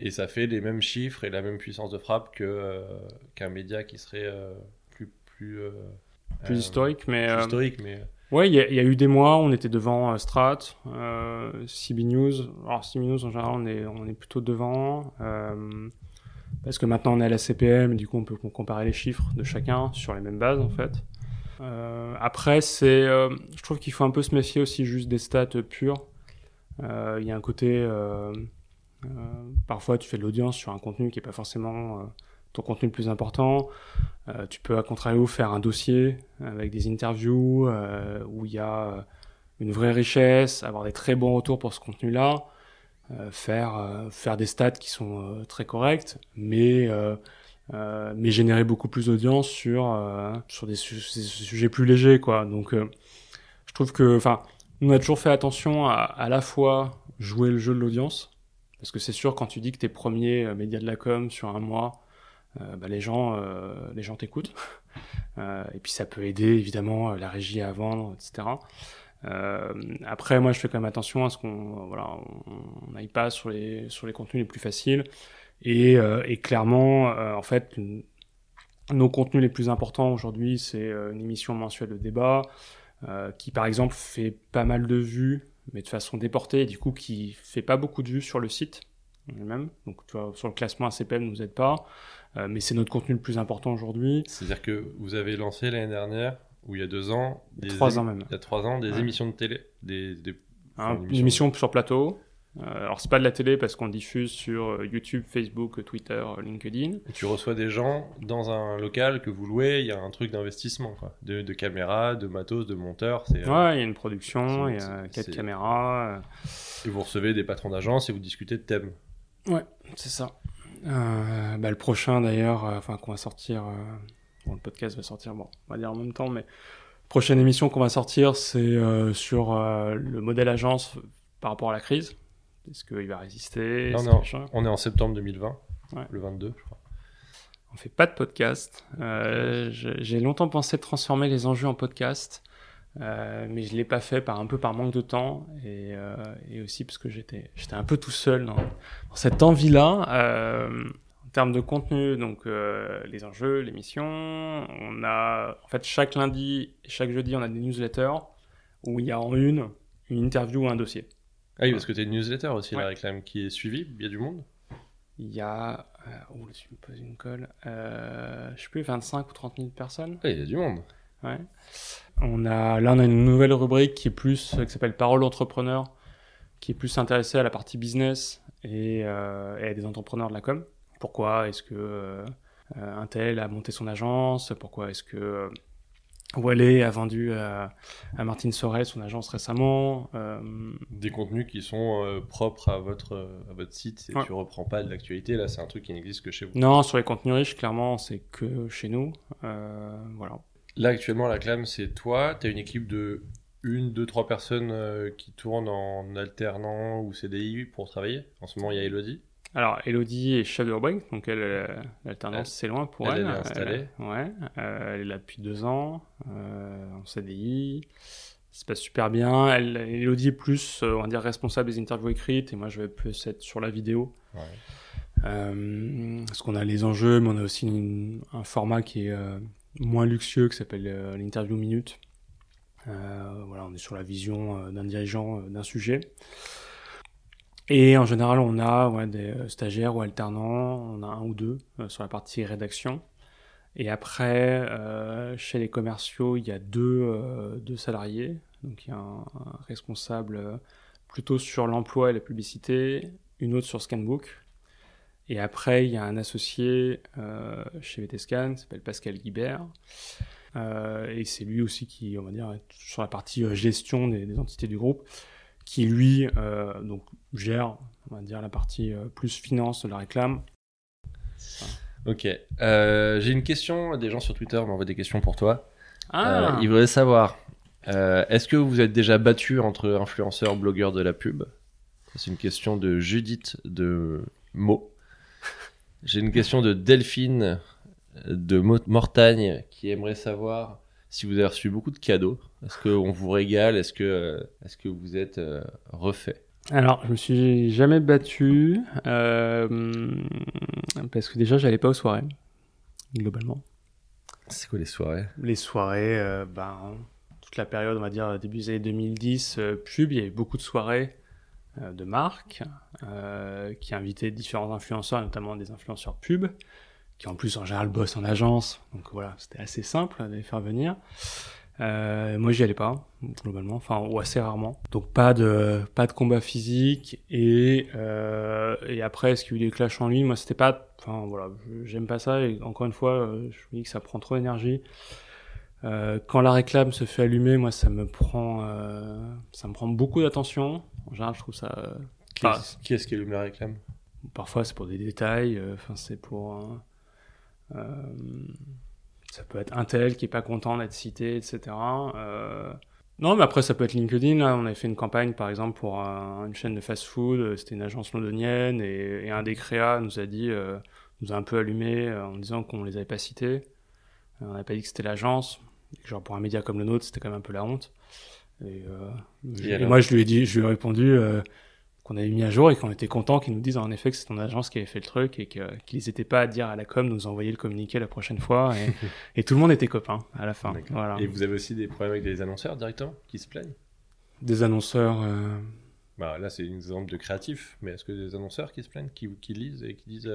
S1: Et ça fait les mêmes chiffres et la même puissance de frappe que, euh, qu'un média qui serait euh, plus. plus euh,
S4: plus historique, mais
S1: plus historique, mais
S4: ouais, il y, y a eu des mois, on était devant euh, Strat, euh, CB News. Alors CB News en général, on est on est plutôt devant euh, parce que maintenant on est à la CPM, du coup on peut comparer les chiffres de chacun sur les mêmes bases en fait. Euh, après, c'est, euh, je trouve qu'il faut un peu se méfier aussi juste des stats pures. Il y a un côté, parfois tu fais de l'audience sur un contenu qui est pas forcément ton contenu le plus important. Euh, tu peux à contrario faire un dossier avec des interviews euh, où il y a euh, une vraie richesse, avoir des très bons retours pour ce contenu-là, faire faire des stats qui sont très correctes, mais mais générer beaucoup plus d'audience sur sur des, su- des sujets plus légers quoi. Donc je trouve que enfin on a toujours fait attention à à la fois jouer le jeu de l'audience parce que c'est sûr quand tu dis que t'es premier euh, média de la com sur un mois euh, bah, les gens euh, les gens t'écoutent. Euh, et puis ça peut aider évidemment la régie à vendre etc après moi je fais quand même attention à ce qu'on voilà on n'aille pas sur les sur les contenus les plus faciles. Et, et clairement en fait nos contenus les plus importants aujourd'hui c'est une émission mensuelle de débat qui par exemple fait pas mal de vues mais de façon déportée et du coup qui fait pas beaucoup de vues sur le site lui-même donc tu vois sur le classement ACPM ne nous aide pas mais c'est notre contenu le plus important aujourd'hui.
S1: c'est-à-dire que vous avez lancé l'année dernière, ou il y a deux ans, des
S4: Trois ans même.
S1: Il y a trois ans, des
S4: Ouais.
S1: émissions de télé. Des, des-
S4: Hein,
S1: enfin,
S4: une émission sur plateau. Euh, alors c'est pas de la télé parce qu'on diffuse sur euh, YouTube, Facebook, Twitter, euh, LinkedIn.
S1: Et tu reçois des gens dans un local que vous louez, il y a un truc d'investissement, quoi. De, de caméras, de matos, de monteurs. Euh,
S4: Ouais, il y a une production, il y a quatre caméras.
S1: Et vous recevez des patrons d'agence et vous discutez de thèmes.
S4: euh, Ouais, c'est ça. Euh, bah, le prochain d'ailleurs, euh, enfin qu'on va sortir euh, Bon, le podcast va sortir, bon, on va dire en même temps, mais prochaine émission qu'on va sortir, c'est sur le modèle agence par rapport à la crise. Est-ce qu'il va résister?
S1: Non, non. On est en septembre 2020,
S4: Ouais.
S1: le 22, je crois.
S4: On fait pas de podcast. Euh, J'ai longtemps pensé de transformer les enjeux en podcast, euh, mais je l'ai pas fait par un peu par manque de temps et, euh, et aussi parce que j'étais j'étais un peu tout seul dans, dans cette envie-là. Euh, en termes de contenu, donc les enjeux, l'émission, on a en fait chaque lundi et chaque jeudi on a des newsletters où il y a en une une interview ou un dossier.
S1: Ah oui, parce que t'as une newsletter aussi,
S4: Ouais.
S1: la réclame, qui est suivie, il y a du monde.
S4: Il y a, oh, là, tu me poses une colle, je sais plus, 25 ou 30 000 personnes.
S1: Ah, il y a du monde.
S4: Ouais. On a, là, on a une nouvelle rubrique qui est plus, euh, qui s'appelle Parole d'entrepreneur, qui est plus intéressée à la partie business et, euh, et à des entrepreneurs de la com. Pourquoi est-ce que euh, un tel a monté son agence? Pourquoi est-ce que euh, Wallet a vendu à, à Martine Sorel son agence récemment? Euh,
S1: Des contenus qui sont euh, propres à votre, à votre site et
S4: Ouais.
S1: tu reprends pas de l'actualité. Là, c'est un truc qui n'existe que chez vous.
S4: Non, sur les contenus riches, clairement, c'est que chez nous. Euh, voilà.
S1: Là, actuellement, la clame, c'est toi. Tu as une équipe de une, deux, trois personnes euh, qui tournent en alternant ou CDI pour travailler. En ce moment, il y a Elodie.
S4: Alors, Elodie est chef de rubrique, donc elle, euh, l'alternance, c'est loin pour
S1: elle,
S4: elle.
S1: elle est installée.
S4: Elle- ouais, euh, elle est là depuis deux ans, en CDI. Ça se passe super bien. Elle, Elodie est plus, on va dire, responsable des interviews écrites, et moi, je vais plus être sur la vidéo.
S1: Ouais.
S4: Parce qu'on a les enjeux, mais on a aussi une- un format qui est moins luxueux, qui s'appelle euh, l'interview minute. Euh, voilà, on est sur la vision euh, d'un dirigeant d'un sujet. Et en général, on a des stagiaires ou alternants, on a un ou deux sur la partie rédaction. Et après, chez les commerciaux, il y a deux, deux salariés. Donc il y a un, responsable plutôt sur l'emploi et la publicité, une autre sur Scanbook. Et après, il y a un associé euh, chez VTScan qui s'appelle Pascal Guibert. Euh, et c'est lui aussi qui, on va dire, est sur la partie euh, gestion des, des entités du groupe, qui lui euh, donc gère, on va dire, la partie plus finance de la réclame.
S1: Ok. J'ai une question. Des gens sur Twitter m'envoient des questions pour toi.
S4: Ah,
S1: ils voudraient savoir est-ce que vous êtes déjà battu entre influenceurs, blogueurs de la pub? C'est une question de Judith de Mo. J'ai une question de Delphine de Mo- Mortagne qui aimerait savoir si vous avez reçu beaucoup de cadeaux. Est-ce qu'on vous régale? Est-ce que, euh, est-ce que vous êtes euh, refait?
S4: Alors, je me suis jamais battu euh, parce que déjà, j'allais pas aux soirées, globalement.
S1: C'est quoi les soirées?
S4: Les soirées, euh, ben, toute la période, on va dire, début des années 2010, euh, pub, il y avait beaucoup de soirées euh, de marques euh, qui invitaient différents influenceurs, notamment des influenceurs pub, qui en plus en général bossent en agence. Donc voilà, c'était assez simple de les faire venir. Euh, moi, j'y allais pas, globalement, enfin, ou assez rarement. Donc pas de pas de combat physique et euh, et après, est-ce qu'il y a eu des clashs en ligne? Moi, c'était pas, enfin voilà, j'aime pas ça. Et encore une fois, euh, je me dis que ça prend trop d'énergie. Euh, quand la réclame se fait allumer, moi, ça me prend, euh, ça me prend beaucoup d'attention. En général, je trouve ça. euh,
S1: Qui est-ce qui, est-ce qui allume la réclame?
S4: Parfois, c'est pour des détails. euh, Enfin, c'est pour. euh, ça peut être un tel qui est pas content d'être cité, etc. Euh, non, mais après, ça peut être LinkedIn. Là, on avait fait une campagne, par exemple, pour un- une chaîne de fast-food. C'était une agence londonienne et, et un des créas nous a dit, euh, nous a un peu allumé en disant qu'on les avait pas cités. On n'avait pas dit que c'était l'agence. Genre pour un média comme le nôtre, c'était quand même un peu la honte. Et, euh,
S1: Et
S4: et
S1: alors
S4: moi, je lui ai dit, je lui ai répondu. euh, qu'on avait mis à jour et qu'on était content qu'ils nous disent en effet que c'est ton agence qui avait fait le truc et qu'ils n'hésitaient pas à dire à la com de nous envoyer le communiqué la prochaine fois et, et tout le monde était copain à la fin. Voilà.
S1: Et vous avez aussi des problèmes avec des annonceurs directement qui se plaignent?
S4: Des annonceurs. euh,
S1: Bah, là, c'est un exemple de créatif, mais est-ce que des annonceurs qui se plaignent, qui, qui lisent et qui disent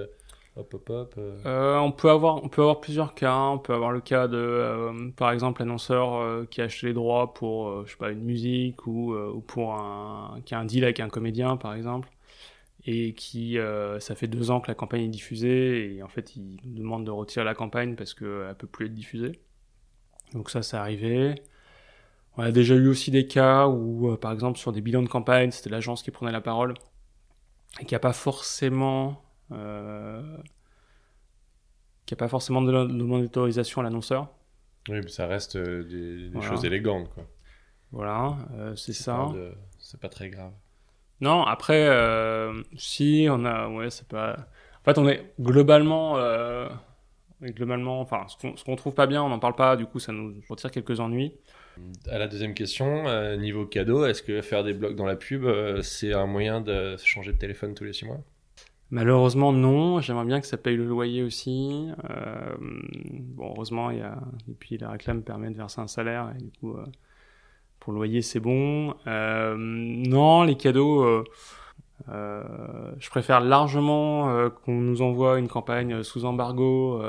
S1: euh, euh,
S4: on peut avoir, plusieurs cas. hein. On peut avoir le cas de, euh, par exemple, l'annonceur qui a acheté les droits pour, pas, une musique ou, ou pour un, qui a un deal avec un comédien, par exemple, et qui, ça fait deux ans que la campagne est diffusée et en fait, il nous demande de retirer la campagne parce qu'elle peut plus être diffusée. Donc ça, c'est arrivé. On a déjà eu aussi des cas où, par exemple, sur des bilans de campagne, c'était l'agence qui prenait la parole et qui a pas forcément, euh, n'y a pas forcément de de demande d'autorisation à l'annonceur.
S1: Oui, mais ça reste euh, des, des
S4: Voilà.
S1: choses élégantes, quoi.
S4: Voilà, euh, c'est ça.
S1: de- C'est pas très grave.
S4: Non, après, euh, si on a, ouais, c'est pas. En fait, on est globalement, euh, on est globalement, enfin, ce qu'on trouve pas bien, on n'en parle pas. Du coup, ça nous retire quelques ennuis.
S1: À la deuxième question, niveau cadeau, est-ce que faire des blogs dans la pub, c'est un moyen de changer de téléphone tous les six mois?
S4: Malheureusement, non. J'aimerais bien que ça paye le loyer aussi. Euh, bon, heureusement, il y a, et puis la réclame permet de verser un salaire et du coup, euh, pour le loyer, c'est bon. Euh, non, les cadeaux. je préfère largement qu'on nous envoie une campagne sous embargo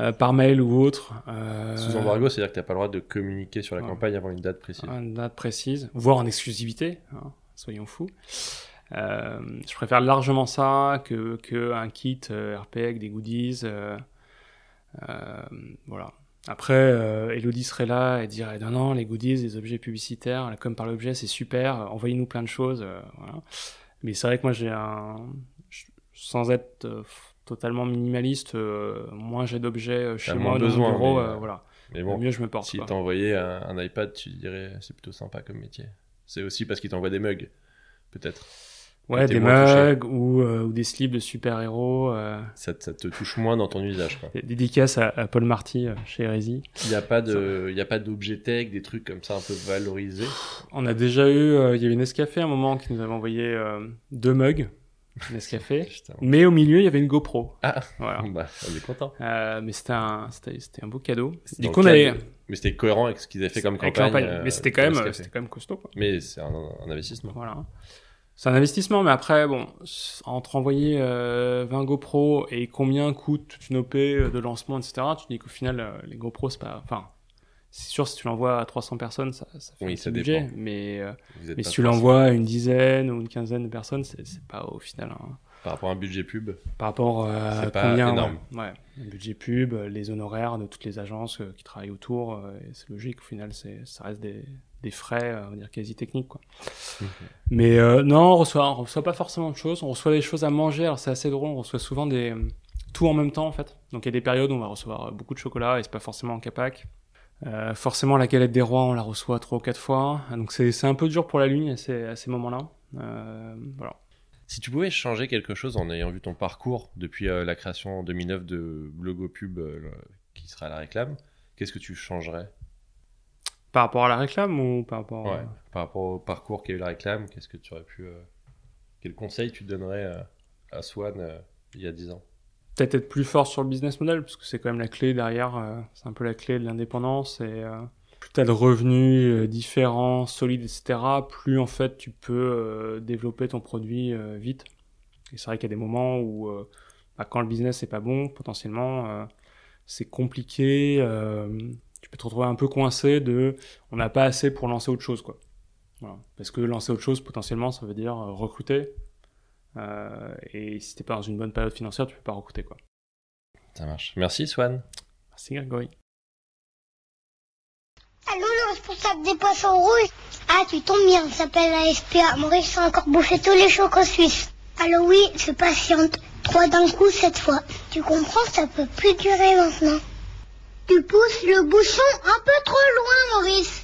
S4: euh, par mail ou autre. Euh,
S1: Sous embargo, c'est-à-dire que t'as pas le droit de communiquer sur la
S4: ouais.
S1: campagne avant une date précise.
S4: une date précise, voire en exclusivité, hein, soyons fous. Euh, je préfère largement ça que, que un kit euh, RP avec des goodies. euh, euh, voilà. Après, Elodie serait là et dirait non, non, les goodies, les objets publicitaires, la com par l'objet, c'est super, envoyez-nous plein de choses. voilà. Mais c'est vrai que moi, j'ai un. Sans être totalement minimaliste, moins j'ai d'objets chez moi, dans
S1: besoin,
S4: mon bureau,
S1: mais,
S4: voilà.
S1: Mais bon,
S4: mieux je me porte.
S1: si un, un iPad, tu dirais c'est plutôt sympa comme métier. C'est aussi parce qu'il t'envoie des mugs, peut-être.
S4: Ouais, des mugs ou, euh, ou des slips de super-héros. Euh,
S1: Ça, te- ça te touche moins dans ton usage. Quoi.
S4: des dédicaces à, à Paul Marty euh, chez Hérésie.
S1: Il n'y a pas a d'objet tech, des trucs comme ça un peu valorisés?
S4: On a déjà eu, il y avait Nescafé à un moment qui nous avait envoyé deux mugs Nescafé. Mais au milieu, il y avait une GoPro.
S1: Ah.
S4: Voilà.
S1: Bah, on est content.
S4: Mais c'était un, un beau cadeau. Du coup, on avait,
S1: Mais c'était cohérent avec ce qu'ils avaient fait comme campagne.
S4: campagne. mais c'était quand même, quand même costaud. Quoi.
S1: Mais c'est un, un investissement.
S4: Voilà. C'est un investissement, mais après, bon, entre envoyer euh, 20 GoPro et combien coûte toute une OP de lancement, etc., tu dis qu'au final, euh, les GoPro, c'est pas. Enfin, c'est sûr, si tu l'envoies à 300 personnes, ça, ça fait
S1: Oui,
S4: un
S1: ça
S4: budget.
S1: dépend.
S4: Mais, euh, mais si tu l'envoies à une dizaine ou une quinzaine de personnes, c'est c'est pas au final. hein.
S1: Par rapport à un budget pub,
S4: Par rapport euh, à
S1: C'est pas
S4: combien.
S1: énorme.
S4: Ouais. Le budget pub, euh, les honoraires de toutes les agences euh, qui travaillent autour, euh, c'est logique, au final, ça reste des, des frais, euh, on va dire, quasi techniques, quoi. Mais euh, non, on reçoit, on reçoit pas forcément de choses. On reçoit des choses à manger. Alors c'est assez drôle. On reçoit souvent des euh, tout en même temps en fait. Donc il y a des périodes où on va recevoir euh, beaucoup de chocolat et c'est pas forcément en capac. Euh, forcément la galette des rois, on la reçoit trois ou quatre fois. Donc c'est un peu dur pour la lune à ces, moments-là. Euh, voilà.
S1: Si tu pouvais changer quelque chose en ayant vu ton parcours depuis euh, la création en 2009 de Blogopub euh, qui sera la réclame, qu'est-ce que tu changerais?
S4: Par rapport à la réclame ou par rapport
S1: Ouais. Par rapport au parcours qu'a eu la réclame, qu'est-ce que tu aurais pu. euh, Quel conseil tu donnerais euh, à Swan il y a 10 ans?
S4: Peut-être être plus fort sur le business model parce que c'est quand même la clé derrière. c'est un peu la clé de l'indépendance et plus t'as de revenus euh, différents, solides, etc. Plus en fait tu peux euh, développer ton produit euh, vite. Et c'est vrai qu'il y a des moments où bah, quand le business est pas bon, potentiellement c'est compliqué. tu peux te retrouver un peu coincé de on n'a pas assez pour lancer autre chose quoi. Voilà. Parce que lancer autre chose potentiellement ça veut dire recruter. Euh, et si t'es pas dans une bonne période financière, tu peux pas recruter quoi.
S1: Ça marche. Merci Swan.
S4: Merci Grégory.
S5: Des poissons rouges Ah, tu tombes bien, ça s'appelle la SPA. Maurice a encore bouffé tous les chocos suisses. Allô, oui, je patiente. Trois d'un coup cette fois. Tu comprends, ça peut plus durer maintenant. Tu pousses le bouchon un peu trop loin, Maurice.